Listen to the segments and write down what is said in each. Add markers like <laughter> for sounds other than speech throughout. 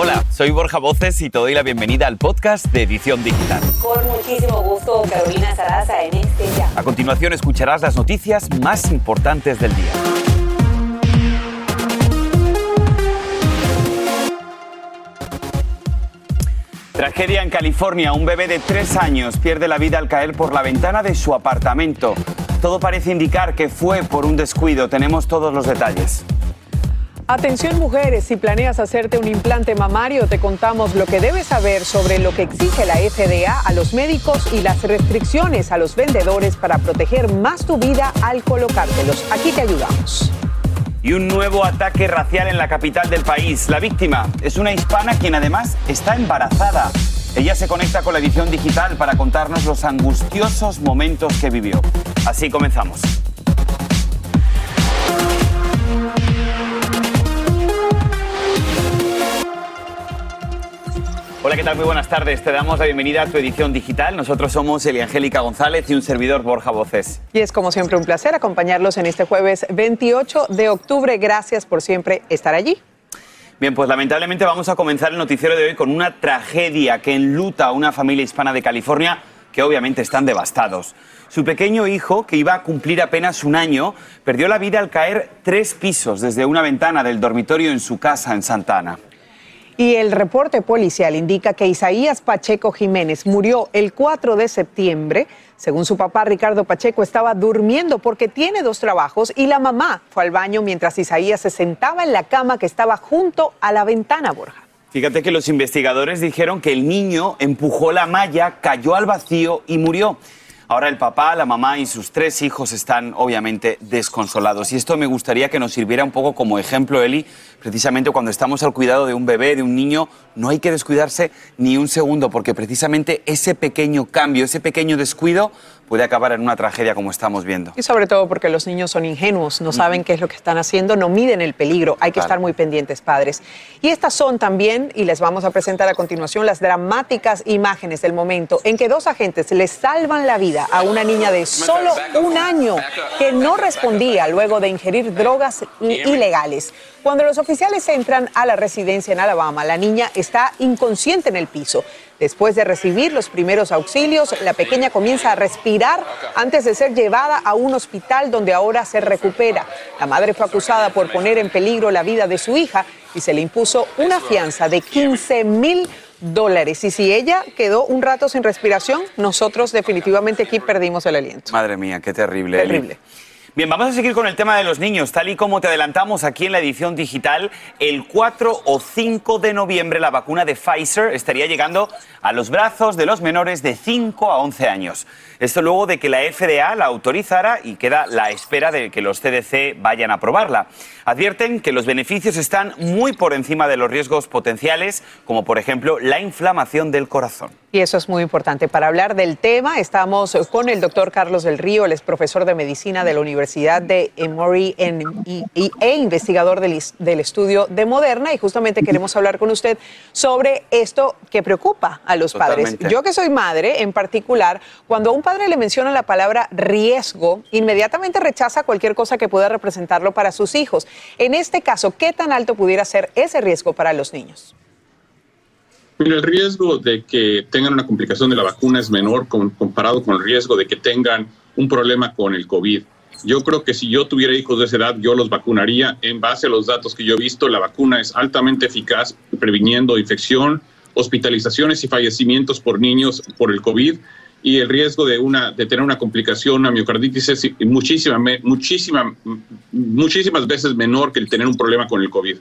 Hola, soy Borja Voces y te doy la bienvenida al podcast de Edición Digital. Con muchísimo gusto, Carolina Sarasa en este ya. A continuación escucharás las noticias más importantes del día. Tragedia en California. Un bebé de tres años pierde la vida al caer por la ventana de su apartamento. Todo parece indicar que fue por un descuido. Tenemos todos los detalles. Atención mujeres, si planeas hacerte un implante mamario, te contamos lo que debes saber sobre lo que exige la FDA a los médicos y las restricciones a los vendedores para proteger más tu vida al colocártelos. Aquí te ayudamos. Y un nuevo ataque racial en la capital del país. La víctima es una hispana quien además está embarazada. Ella se conecta con la edición digital para contarnos los angustiosos momentos que vivió. Así comenzamos. Hola, ¿qué tal? Muy buenas tardes. Te damos la bienvenida a tu edición digital. Nosotros somos Eliangélica González y un servidor Borja Voces. Y es como siempre un placer acompañarlos en este jueves 28 de octubre. Gracias por siempre estar allí. Bien, pues lamentablemente vamos a comenzar el noticiero de hoy con una tragedia que enluta a una familia hispana de California que obviamente están devastados. Su pequeño hijo, que iba a cumplir apenas un año, perdió la vida al caer tres pisos desde una ventana del dormitorio en su casa en Santa Ana. Y el reporte policial indica que Isaías Pacheco Jiménez murió el 4 de septiembre. Según su papá, Ricardo Pacheco estaba durmiendo porque tiene dos trabajos y la mamá fue al baño mientras Isaías se sentaba en la cama que estaba junto a la ventana, Borja. Fíjate que los investigadores dijeron que el niño empujó la malla, cayó al vacío y murió. Ahora el papá, la mamá y sus tres hijos están obviamente desconsolados. Y esto me gustaría que nos sirviera un poco como ejemplo, Eli, precisamente cuando estamos al cuidado de un bebé, de un niño, no hay que descuidarse ni un segundo, porque precisamente ese pequeño cambio, ese pequeño descuido puede acabar en una tragedia como estamos viendo. Y sobre todo porque los niños son ingenuos, no saben qué es lo que están haciendo, no miden el peligro, hay que Claro. estar muy pendientes, padres. Y estas son también, y les vamos a presentar a continuación, las dramáticas imágenes del momento en que dos agentes les salvan la vida a una niña de solo un año que no respondía luego de ingerir drogas ilegales. Cuando los oficiales entran a la residencia en Alabama, la niña está inconsciente en el piso. Después de recibir los primeros auxilios, la pequeña comienza a respirar antes de ser llevada a un hospital donde ahora se recupera. La madre fue acusada por poner en peligro la vida de su hija y se le impuso una fianza de 15 mil dólares. Y si ella quedó un rato sin respiración, nosotros definitivamente aquí perdimos el aliento. Madre mía, qué terrible. Eli. Bien, vamos a seguir con el tema de los niños. Tal y como te adelantamos aquí en la edición digital, el 4 o 5 de noviembre la vacuna de Pfizer estaría llegando a los brazos de los menores de 5 a 11 años. Esto luego de que la FDA la autorizara y queda la espera de que los CDC vayan a aprobarla. Advierten que los beneficios están muy por encima de los riesgos potenciales, como por ejemplo la inflamación del corazón. Y eso es muy importante. Para hablar del tema, estamos con el doctor Carlos del Río, él es profesor de medicina de la Universidad de Emory en- y- y- e investigador del, del estudio de Moderna. Y justamente queremos hablar con usted sobre esto que preocupa a los padres. Yo que soy madre en particular, cuando a un padre le menciona la palabra riesgo, inmediatamente rechaza cualquier cosa que pueda representarlo para sus hijos. En este caso, ¿qué tan alto pudiera ser ese riesgo para los niños? Mira, el riesgo de que tengan una complicación de la vacuna es menor con- comparado con el riesgo de que tengan un problema con el COVID. Yo creo que si yo tuviera hijos de esa edad, yo los vacunaría. En base a los datos que yo he visto, la vacuna es altamente eficaz previniendo infección, hospitalizaciones y fallecimientos por niños por el COVID. Y el riesgo de, tener una complicación, una miocarditis, es muchísima, muchísima, muchísimas veces menor que el tener un problema con el COVID.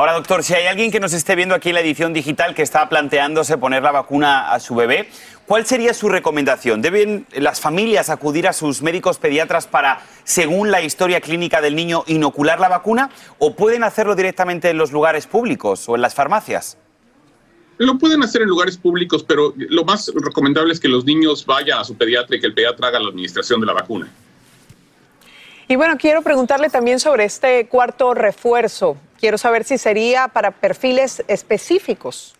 Ahora, doctor, si hay alguien que nos esté viendo aquí en la edición digital que está planteándose poner la vacuna a su bebé, ¿cuál sería su recomendación? ¿Deben las familias acudir a sus médicos pediatras para, según la historia clínica del niño, inocular la vacuna? ¿O pueden hacerlo directamente en los lugares públicos o en las farmacias? Lo pueden hacer en lugares públicos, pero lo más recomendable es que los niños vayan a su pediatra y que el pediatra haga la administración de la vacuna. Y bueno, quiero preguntarle también sobre este cuarto refuerzo. Quiero saber si sería para perfiles específicos.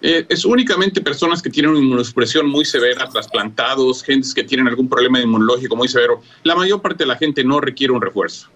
Eh, es únicamente personas que tienen una inmunosupresión muy severa, trasplantados, gentes que tienen algún problema inmunológico muy severo. La mayor parte de la gente no requiere un refuerzo.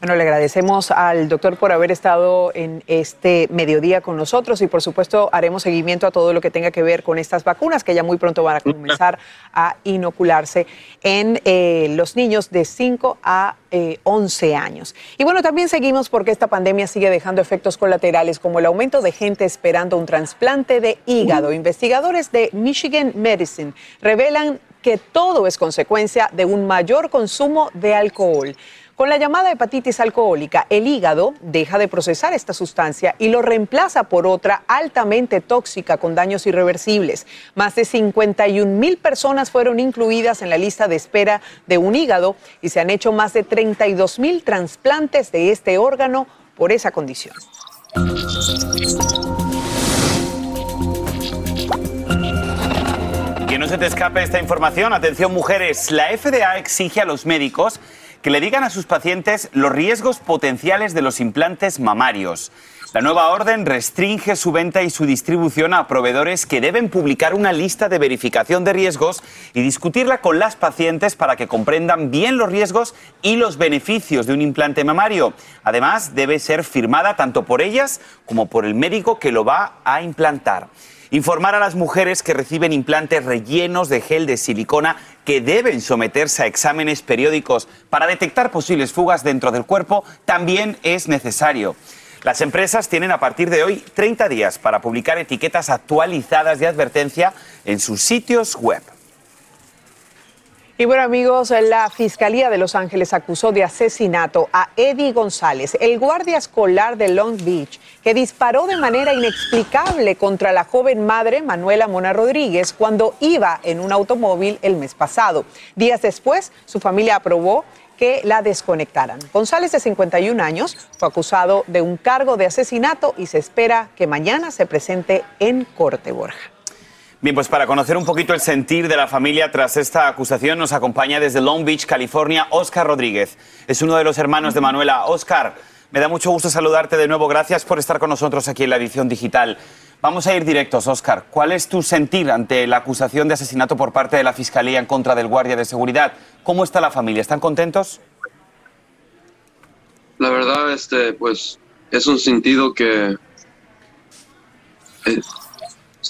Bueno, le agradecemos al doctor por haber estado en este mediodía con nosotros y por supuesto haremos seguimiento a todo lo que tenga que ver con estas vacunas que ya muy pronto van a comenzar a inocularse en eh, los niños de 5 a 11 eh, años. Y bueno, también seguimos porque esta pandemia sigue dejando efectos colaterales como el aumento de gente esperando un trasplante de hígado. Investigadores de Michigan Medicine revelan que todo es consecuencia de un mayor consumo de alcohol. Con la llamada hepatitis alcohólica, el hígado deja de procesar esta sustancia y lo reemplaza por otra altamente tóxica con daños irreversibles. Más de 51 mil personas fueron incluidas en la lista de espera de un hígado y se han hecho más de 32 mil trasplantes de este órgano por esa condición. Que no se te escape esta información. Atención mujeres, la FDA exige a los médicos que le digan a sus pacientes los riesgos potenciales de los implantes mamarios. La nueva orden restringe su venta y su distribución a proveedores que deben publicar una lista de verificación de riesgos y discutirla con las pacientes para que comprendan bien los riesgos y los beneficios de un implante mamario. Además, debe ser firmada tanto por ellas como por el médico que lo va a implantar. Informar a las mujeres que reciben implantes rellenos de gel de silicona que deben someterse a exámenes periódicos para detectar posibles fugas dentro del cuerpo también es necesario. Las empresas tienen a partir de hoy 30 días para publicar etiquetas actualizadas de advertencia en sus sitios web. Y bueno amigos, la Fiscalía de Los Ángeles acusó de asesinato a Eddie González, el guardia escolar de Long Beach, que disparó de manera inexplicable contra la joven madre Manuela Mona Rodríguez cuando iba en un automóvil el mes pasado. Días después, su familia aprobó que la desconectaran. González, de 51 años, fue acusado de un cargo de asesinato y se espera que mañana se presente en corte Borja. Bien, pues para conocer un poquito el sentir de la familia tras esta acusación nos acompaña desde Long Beach, California, Oscar Rodríguez. Es uno de los hermanos de Manuela. Oscar, me da mucho gusto saludarte de nuevo. Gracias por estar con nosotros aquí en la edición digital. Vamos a ir directos, Oscar. ¿Cuál es tu sentir ante la acusación de asesinato por parte de la Fiscalía en contra del guardia de seguridad? ¿Cómo está la familia? ¿Están contentos? La verdad, este, pues, es un sentido que eh,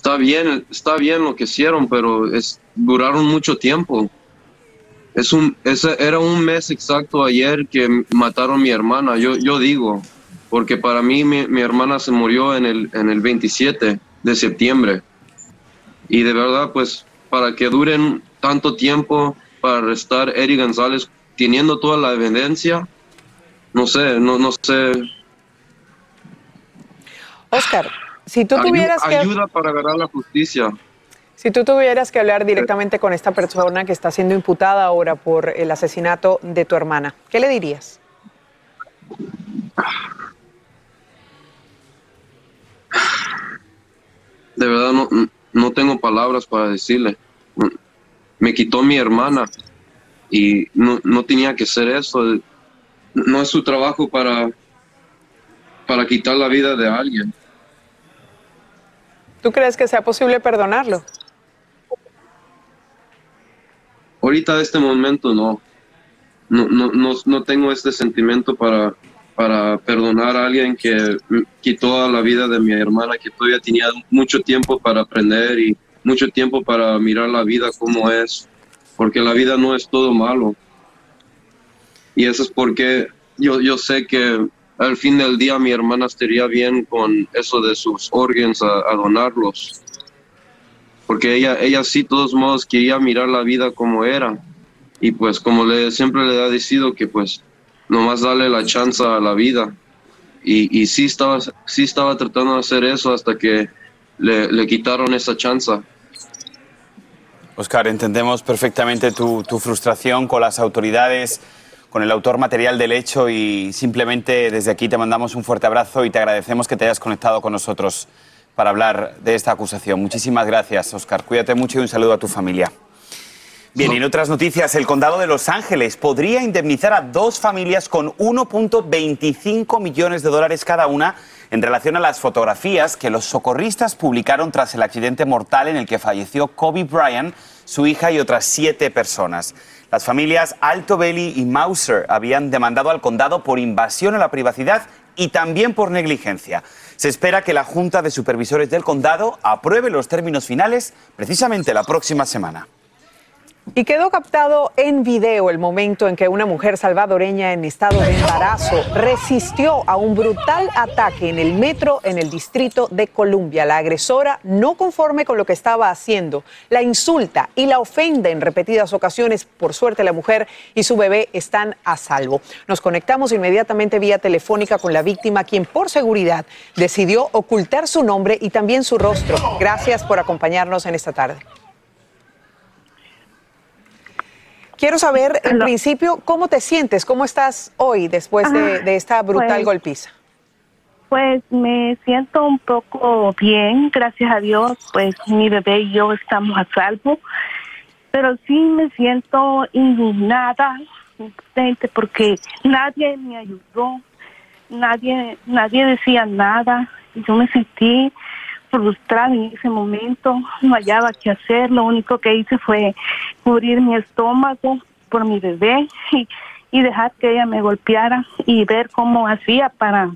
está bien, está bien lo que hicieron, pero es, duraron mucho tiempo. Es un, ese era un mes exacto ayer que mataron a mi hermana, yo, yo digo, porque para mí mi, hermana se murió en el, en el 27 de septiembre. Y de verdad, pues, para que duren tanto tiempo para arrestar a Eddie González, teniendo toda la evidencia, no sé, no, no sé. Oscar, si tú tuvieras que... Ayuda para ganar la justicia. Si tú tuvieras que hablar directamente con esta persona que está siendo imputada ahora por el asesinato de tu hermana, ¿qué le dirías? De verdad no, no tengo palabras para decirle. Me quitó mi hermana y no, no tenía que ser eso. No es su trabajo para, para quitar la vida de alguien. ¿Tú crees que sea posible perdonarlo? Ahorita, en este momento, no. No, no, no, tengo este sentimiento para, para perdonar a alguien que quitó la vida de mi hermana, que todavía tenía mucho tiempo para aprender y mucho tiempo para mirar la vida como es, porque la vida no es todo malo. Y eso es porque yo, yo sé que al fin del día mi hermana estaría bien con eso de sus órganos a, donarlos. Porque ella, ella sí, todos modos, quería mirar la vida como era. Y pues como le, siempre le ha decidido que pues nomás darle la chance a la vida. Y, y sí, estaba, sí estaba tratando de hacer eso hasta que le, le quitaron esa chance. Oscar, entendemos perfectamente tu, tu frustración con las autoridades con el autor material del hecho y simplemente desde aquí te mandamos un fuerte abrazo y te agradecemos que te hayas conectado con nosotros para hablar de esta acusación. Muchísimas gracias, Oscar. Cuídate mucho y un saludo a tu familia. Bien, en otras noticias, el condado de Los Ángeles podría indemnizar a dos familias con 1.25 millones de dólares cada una en relación a las fotografías que los socorristas publicaron tras el accidente mortal en el que falleció Kobe Bryant, su hija y otras siete personas. Las familias Alto Belly y Mauser habían demandado al condado por invasión a la privacidad y también por negligencia. Se espera que la Junta de Supervisores del Condado apruebe los términos finales precisamente la próxima semana. Y quedó captado en video el momento en que una mujer salvadoreña en estado de embarazo resistió a un brutal ataque en el metro en el distrito de Columbia. La agresora, no conforme con lo que estaba haciendo, la insulta y la ofende en repetidas ocasiones. Por suerte, la mujer y su bebé están a salvo. Nos conectamos inmediatamente vía telefónica con la víctima, quien por seguridad decidió ocultar su nombre y también su rostro. Gracias por acompañarnos en esta tarde. Quiero saber, en principio, ¿cómo te sientes? ¿Cómo estás hoy después de, de esta brutal pues, golpiza? Pues me siento un poco bien, gracias a Dios, pues mi bebé y yo estamos a salvo, pero sí me siento indignada, porque nadie me ayudó, nadie, nadie decía nada, yo me sentí frustrada en ese momento, no hallaba qué hacer, lo único que hice fue cubrir mi estómago por mi bebé y, y dejar que ella me golpeara y ver cómo hacía para,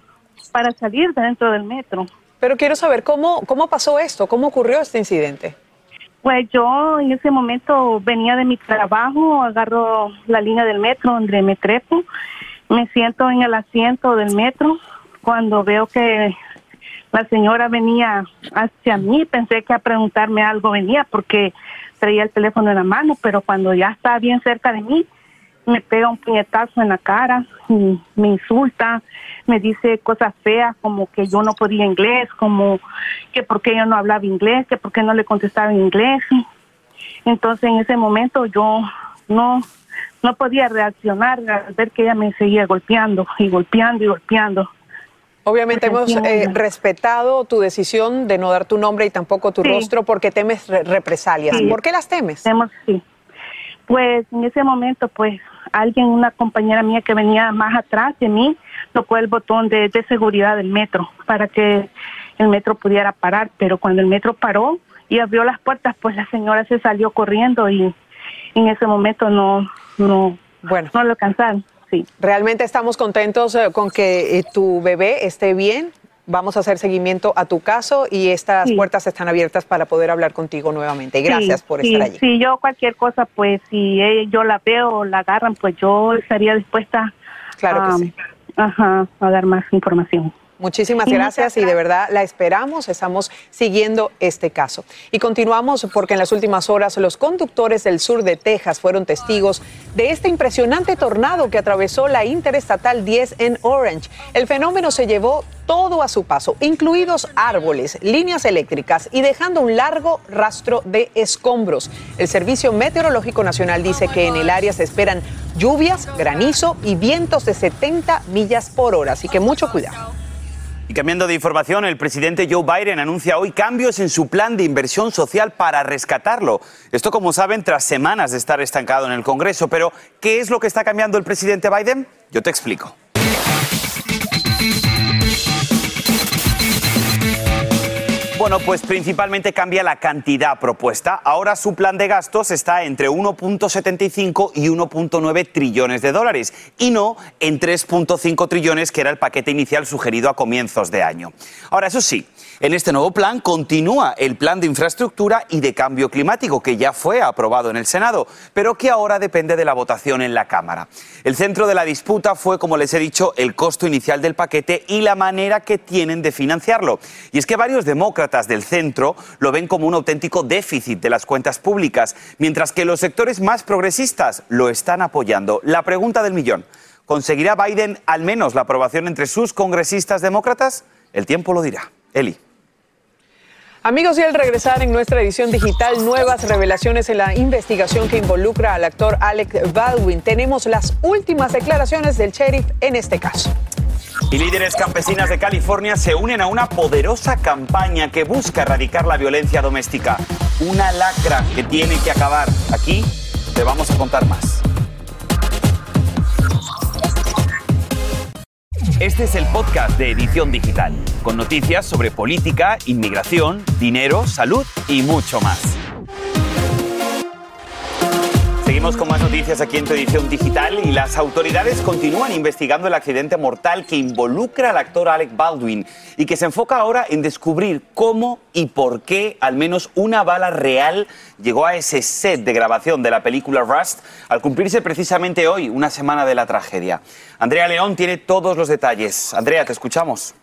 para salir de dentro del metro. Pero quiero saber cómo, cómo pasó esto, cómo ocurrió este incidente. Pues yo en ese momento venía de mi trabajo, agarro la línea del metro donde me trepo, me siento en el asiento del metro, cuando veo que la señora venía hacia mí, pensé que a preguntarme algo venía porque traía el teléfono en la mano, pero cuando ya está bien cerca de mí, me pega un puñetazo en la cara, y me insulta, me dice cosas feas como que yo no podía inglés, como que por qué yo no hablaba inglés, que por qué no le contestaba en inglés. Entonces en ese momento yo no no podía reaccionar al ver que ella me seguía golpeando y golpeando y golpeando. Obviamente hemos eh, respetado tu decisión de no dar tu nombre y tampoco tu Sí. rostro porque temes re- represalias. Sí. ¿Por qué las temes? Sí. Pues en ese momento, pues alguien, una compañera mía que venía más atrás de mí, tocó el botón de, de seguridad del metro para que el metro pudiera parar. Pero cuando el metro paró y abrió las puertas, pues la señora se salió corriendo y en ese momento no, no, Bueno. no lo alcanzaron. Sí. Realmente estamos contentos eh, con que eh, tu bebé esté bien. Vamos a hacer seguimiento a tu caso y estas Sí. puertas están abiertas para poder hablar contigo nuevamente. Gracias Sí, por estar allí. Si yo cualquier cosa, pues si ella- yo la veo o la agarran, pues yo estaría dispuesta Claro que a, sí. ajá, a dar más información. Muchísimas Y gracias y de verdad la esperamos, estamos siguiendo este caso. Y continuamos porque en las últimas horas los conductores del sur de Texas fueron testigos de este impresionante tornado que atravesó la Interestatal 10 en Orange. El fenómeno se llevó todo a su paso, incluidos árboles, líneas eléctricas y dejando un largo rastro de escombros. El Servicio Meteorológico Nacional dice que en el área se esperan lluvias, granizo y vientos de 70 millas por hora, así que mucho cuidado. Y cambiando de información, el presidente Joe Biden anuncia hoy cambios en su plan de inversión social para rescatarlo. Esto, como saben, tras semanas de estar estancado en el Congreso. Pero, ¿qué es lo que está cambiando el presidente Biden? Yo te explico. Bueno, pues principalmente cambia la cantidad propuesta. Ahora su plan de gastos está entre 1.75 y 1.9 trillones de dólares y no en 3.5 trillones que era el paquete inicial sugerido a comienzos de año. Ahora, eso sí, en este nuevo plan continúa el plan de infraestructura y de cambio climático que ya fue aprobado en el Senado, pero que ahora depende de la votación en la Cámara. El centro de la disputa fue, como les he dicho, el costo inicial del paquete y la manera que tienen de financiarlo. Y es que varios demócratas del centro lo ven como un auténtico déficit de las cuentas públicas, mientras que los sectores más progresistas lo están apoyando. La pregunta del millón, ¿conseguirá Biden al menos la aprobación entre sus congresistas demócratas? El tiempo lo dirá. Eli. Amigos, y al regresar en nuestra edición digital, nuevas revelaciones en la investigación que involucra al actor Alec Baldwin. Tenemos las últimas declaraciones del sheriff en este caso. Y líderes campesinas de California se unen a una poderosa campaña que busca erradicar la violencia doméstica. Una lacra que tiene que acabar. Aquí te vamos a contar más. Este es el podcast de Edición Digital, con noticias sobre política, inmigración, dinero, salud y mucho más. Seguimos con más noticias aquí en tu edición digital y las autoridades continúan investigando el accidente mortal que involucra al actor Alec Baldwin y que se enfoca ahora en descubrir cómo y por qué al menos una bala real llegó a ese set de grabación de la película Rust al cumplirse precisamente hoy, una semana de la tragedia. Andrea León tiene todos los detalles. Andrea, te escuchamos.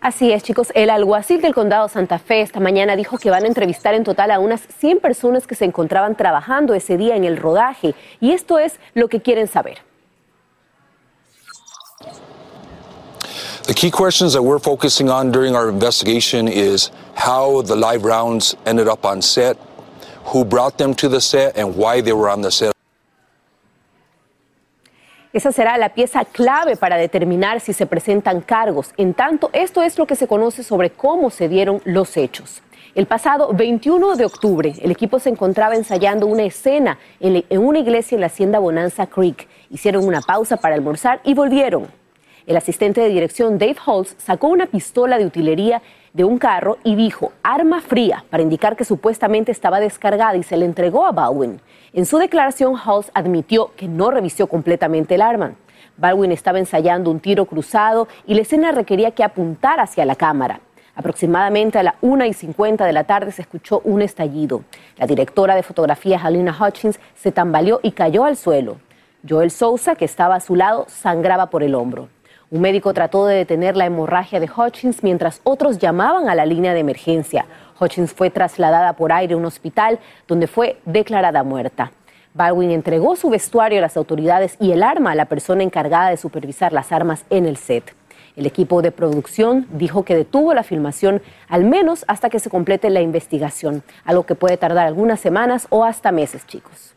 Así es, chicos. El alguacil del condado Santa Fe esta mañana dijo que van a entrevistar en total a unas 100 personas que se encontraban trabajando ese día en el rodaje. Y esto es lo que quieren saber. The key questions that we're focusing on during our investigation is how the live rounds ended up on set, who brought them to the set, and why they were on the set. Esa será la pieza clave para determinar si se presentan cargos. En tanto, esto es lo que se conoce sobre cómo se dieron los hechos. El pasado 21 de octubre, el equipo se encontraba ensayando una escena en, una iglesia en la hacienda Bonanza Creek. Hicieron una pausa para almorzar y volvieron. El asistente de dirección Dave Holtz sacó una pistola de utilería de un carro y dijo arma fría para indicar que supuestamente estaba descargada y se le entregó a Baldwin. En su declaración, Holtz admitió que no revisó completamente el arma. Baldwin estaba ensayando un tiro cruzado y la escena requería que apuntara hacia la cámara. Aproximadamente a la 1 y 50 de la tarde se escuchó un estallido. La directora de fotografía, Halina Hutchins, se tambaleó y cayó al suelo. Joel Sousa, que estaba a su lado, sangraba por el hombro. Un médico trató de detener la hemorragia de Hutchins mientras otros llamaban a la línea de emergencia. Hutchins fue trasladada por aire a un hospital donde fue declarada muerta. Baldwin entregó su vestuario a las autoridades y el arma a la persona encargada de supervisar las armas en el set. El equipo de producción dijo que detuvo la filmación al menos hasta que se complete la investigación, algo que puede tardar algunas semanas o hasta meses, chicos.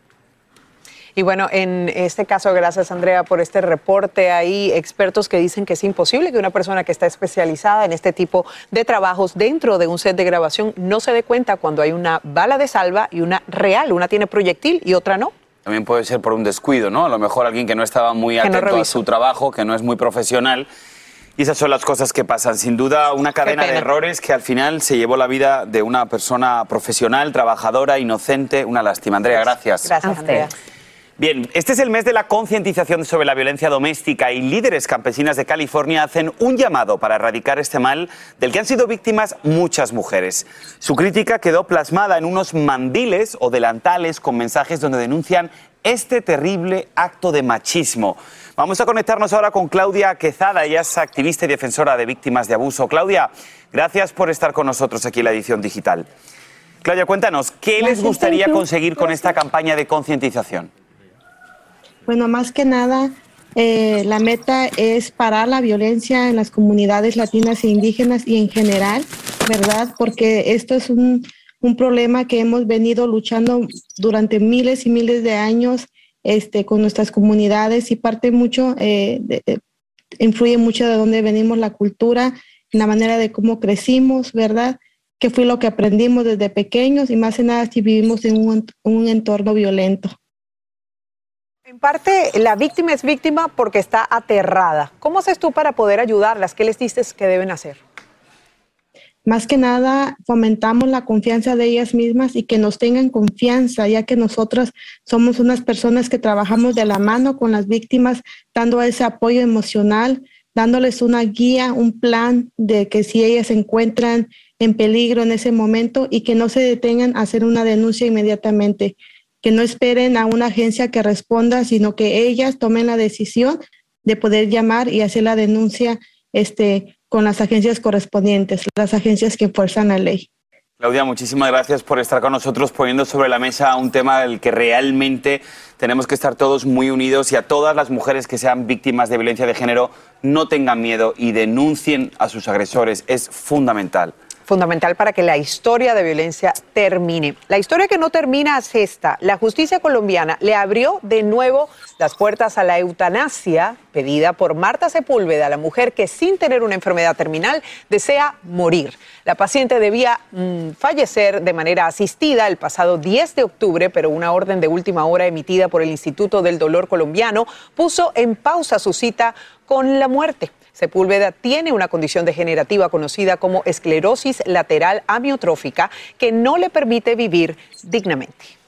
Y bueno, en este caso, gracias Andrea por este reporte. Hay expertos que dicen que es imposible que una persona que está especializada en este tipo de trabajos dentro de un set de grabación no se dé cuenta cuando hay una bala de salva y una real. Una tiene proyectil y otra no. También puede ser por un descuido, ¿no? A lo mejor alguien que no estaba muy atento a su trabajo, que no es muy profesional. Y esas son las cosas que pasan. Sin duda, una cadena de errores que al final se llevó la vida de una persona profesional, trabajadora, inocente. Una lástima. Andrea, gracias. Gracias, Andrea. Bien, este es el mes de la concientización sobre la violencia doméstica y líderes campesinas de California hacen un llamado para erradicar este mal del que han sido víctimas muchas mujeres. Su crítica quedó plasmada en unos mandiles o delantales con mensajes donde denuncian este terrible acto de machismo. Vamos a conectarnos ahora con Claudia Quezada, ella es activista y defensora de víctimas de abuso. Claudia, gracias por estar con nosotros aquí en la edición digital. Claudia, cuéntanos, ¿qué les gustaría conseguir con esta campaña de concientización? Bueno, más que nada, eh, la meta es parar la violencia en las comunidades latinas e indígenas y en general, ¿verdad? Porque esto es un, problema que hemos venido luchando durante miles y miles de años este, con nuestras comunidades y parte mucho, eh, influye mucho de dónde venimos la cultura, la manera de cómo crecimos, ¿verdad? Que fue lo que aprendimos desde pequeños y más que nada si vivimos en un, un entorno violento. En parte, la víctima es víctima porque está aterrada. ¿Cómo haces tú para poder ayudarlas? ¿Qué les dices que deben hacer? Más que nada, fomentamos la confianza de ellas mismas y que nos tengan confianza, ya que nosotras somos unas personas que trabajamos de la mano con las víctimas, dando ese apoyo emocional, dándoles una guía, un plan de que si ellas se encuentran en peligro en ese momento y que no se detengan a hacer una denuncia inmediatamente que no esperen a una agencia que responda, sino que ellas tomen la decisión de poder llamar y hacer la denuncia este, con las agencias correspondientes, las agencias que fuerzan la ley. Claudia, muchísimas gracias por estar con nosotros poniendo sobre la mesa un tema del que realmente tenemos que estar todos muy unidos y a todas las mujeres que sean víctimas de violencia de género no tengan miedo y denuncien a sus agresores. Es fundamental. Fundamental para que la historia de violencia termine. La historia que no termina es esta. La justicia colombiana le abrió de nuevo las puertas a la eutanasia pedida por Marta Sepúlveda, la mujer que sin tener una enfermedad terminal desea morir. La paciente debía mm, fallecer de manera asistida el pasado 10 de octubre, pero una orden de última hora emitida por el Instituto del Dolor colombiano puso en pausa su cita con la muerte. Sepúlveda tiene una condición degenerativa conocida como esclerosis lateral amiotrófica que no le permite vivir dignamente.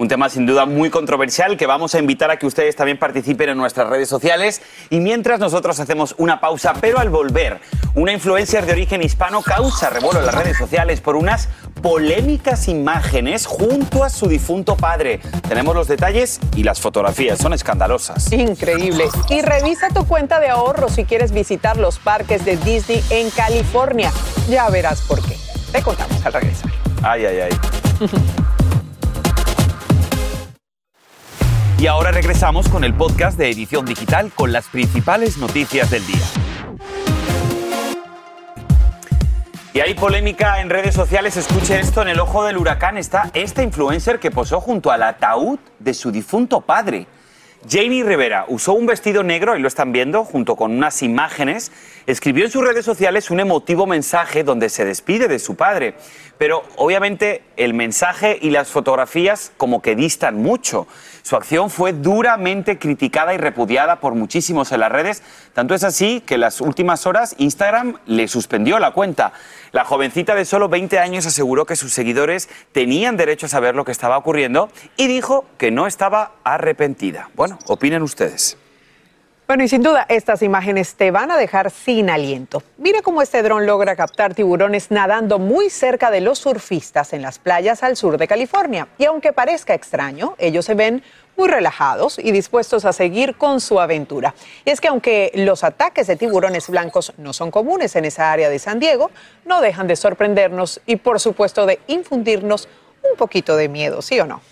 Un tema sin duda muy controversial que vamos a invitar a que ustedes también participen en nuestras redes sociales. Y mientras nosotros hacemos una pausa, pero al volver, una influencer de origen hispano causa revuelo en las redes sociales por unas polémicas imágenes junto a su difunto padre. Tenemos los detalles y las fotografías, son escandalosas. Increíble. Y revisa tu cuenta de ahorro si quieres visitar los parques de Disney en California. Ya verás por qué. Te contamos al regresar. Ay, ay, ay. <laughs> Y ahora regresamos con el podcast de Edición Digital con las principales noticias del día. Y hay polémica en redes sociales, escuche esto, en el ojo del huracán está esta influencer que posó junto al ataúd de su difunto padre. Jamie Rivera usó un vestido negro, y lo están viendo, junto con unas imágenes. Escribió en sus redes sociales un emotivo mensaje donde se despide de su padre. Pero obviamente el mensaje y las fotografías como que distan mucho. Su acción fue duramente criticada y repudiada por muchísimos en las redes. Tanto es así que en las últimas horas Instagram le suspendió la cuenta. La jovencita de solo 20 años aseguró que sus seguidores tenían derecho a saber lo que estaba ocurriendo y dijo que no estaba arrepentida. Bueno, opinen ustedes. Bueno, y sin duda estas imágenes te van a dejar sin aliento. Mira cómo este dron logra captar tiburones nadando muy cerca de los surfistas en las playas al sur de California. Y aunque parezca extraño, ellos se ven muy relajados y dispuestos a seguir con su aventura. Y es que aunque los ataques de tiburones blancos no son comunes en esa área de San Diego, no dejan de sorprendernos y por supuesto de infundirnos un poquito de miedo, ¿sí o no?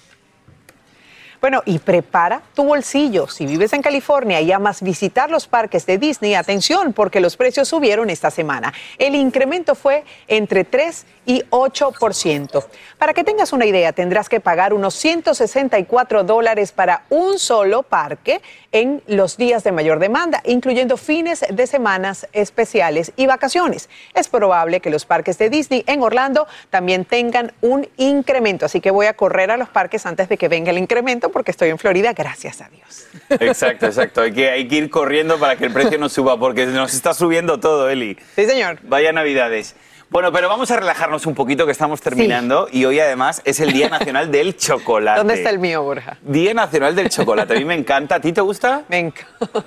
Bueno, y prepara tu bolsillo. Si vives en California y amas visitar los parques de Disney, atención, porque los precios subieron esta semana. El incremento fue entre 3 y 8%. Para que tengas una idea, tendrás que pagar unos 164 dólares para un solo parque en los días de mayor demanda, incluyendo fines de semanas especiales y vacaciones. Es probable que los parques de Disney en Orlando también tengan un incremento, así que voy a correr a los parques antes de que venga el incremento porque estoy en Florida, gracias a Dios. Exacto, exacto. Hay que, hay que ir corriendo para que el precio no suba porque nos está subiendo todo, Eli. Sí, señor. Vaya Navidades. Bueno, pero vamos a relajarnos un poquito que estamos terminando y hoy además es el Día Nacional <laughs> del Chocolate. ¿Dónde está el mío, Borja? Día Nacional del Chocolate. A mí me encanta. ¿A ti te gusta? <laughs> Me encanta.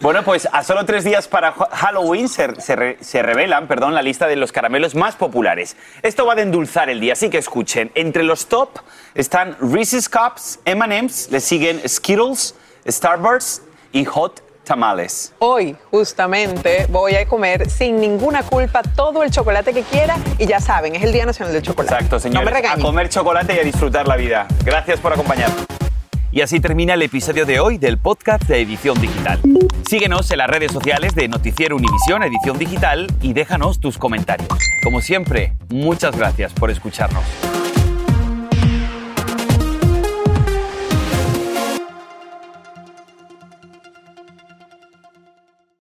Bueno, pues a solo tres días para Halloween se, se, re- se revelan perdón, la lista de los caramelos más populares. Esto va de endulzar el día, así que escuchen. Entre los top están Reese's Cups, M&M's, le siguen Skittles, Starburst y Hot Tamales. Hoy, justamente, voy a comer sin ninguna culpa todo el chocolate que quiera y ya saben, es el Día Nacional del Chocolate. Exacto, No señores. me a comer chocolate y a disfrutar la vida. Gracias por acompañarnos. Y así termina el episodio de hoy del podcast de Edición Digital. Síguenos en las redes sociales de Noticiero Univisión Edición Digital y déjanos tus comentarios. Como siempre, muchas gracias por escucharnos.